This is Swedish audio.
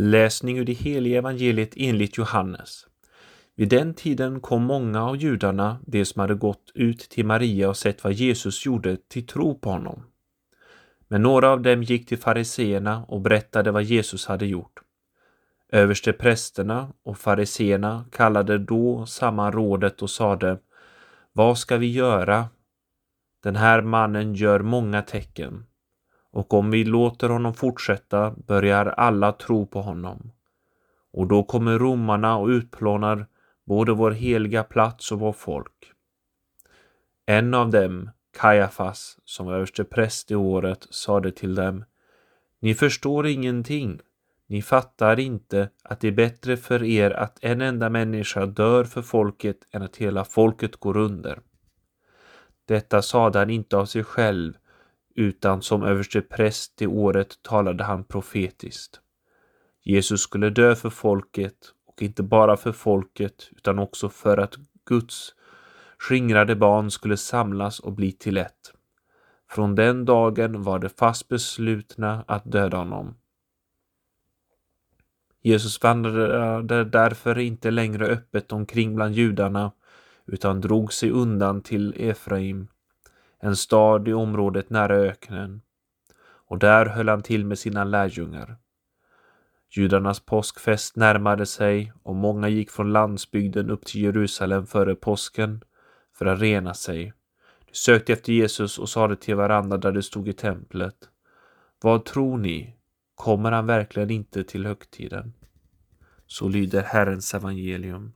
Läsning ur det heliga evangeliet enligt Johannes. Vid den tiden kom många av judarna, de som hade gått ut till Maria och sett vad Jesus gjorde, till tro på honom. Men några av dem gick till fariseerna och berättade vad Jesus hade gjort. Överste prästerna och fariseerna kallade då samman rådet och sade Vad ska vi göra? Den här mannen gör många tecken och om vi låter honom fortsätta börjar alla tro på honom. Och då kommer romarna och utplånar både vår heliga plats och vår folk. En av dem, Kajafas, som var överste präst i året, sade till dem Ni förstår ingenting. Ni fattar inte att det är bättre för er att en enda människa dör för folket än att hela folket går under. Detta sade han inte av sig själv, utan som överste präst det året talade han profetiskt. Jesus skulle dö för folket och inte bara för folket utan också för att Guds skingrade barn skulle samlas och bli till ett. Från den dagen var de fast beslutna att döda honom. Jesus vandrade därför inte längre öppet omkring bland judarna utan drog sig undan till Efraim en stad i området nära öknen, och där höll han till med sina lärjungar. Judarnas påskfest närmade sig och många gick från landsbygden upp till Jerusalem före påsken för att rena sig. De sökte efter Jesus och sade till varandra där de stod i templet. Vad tror ni? Kommer han verkligen inte till högtiden? Så lyder Herrens evangelium.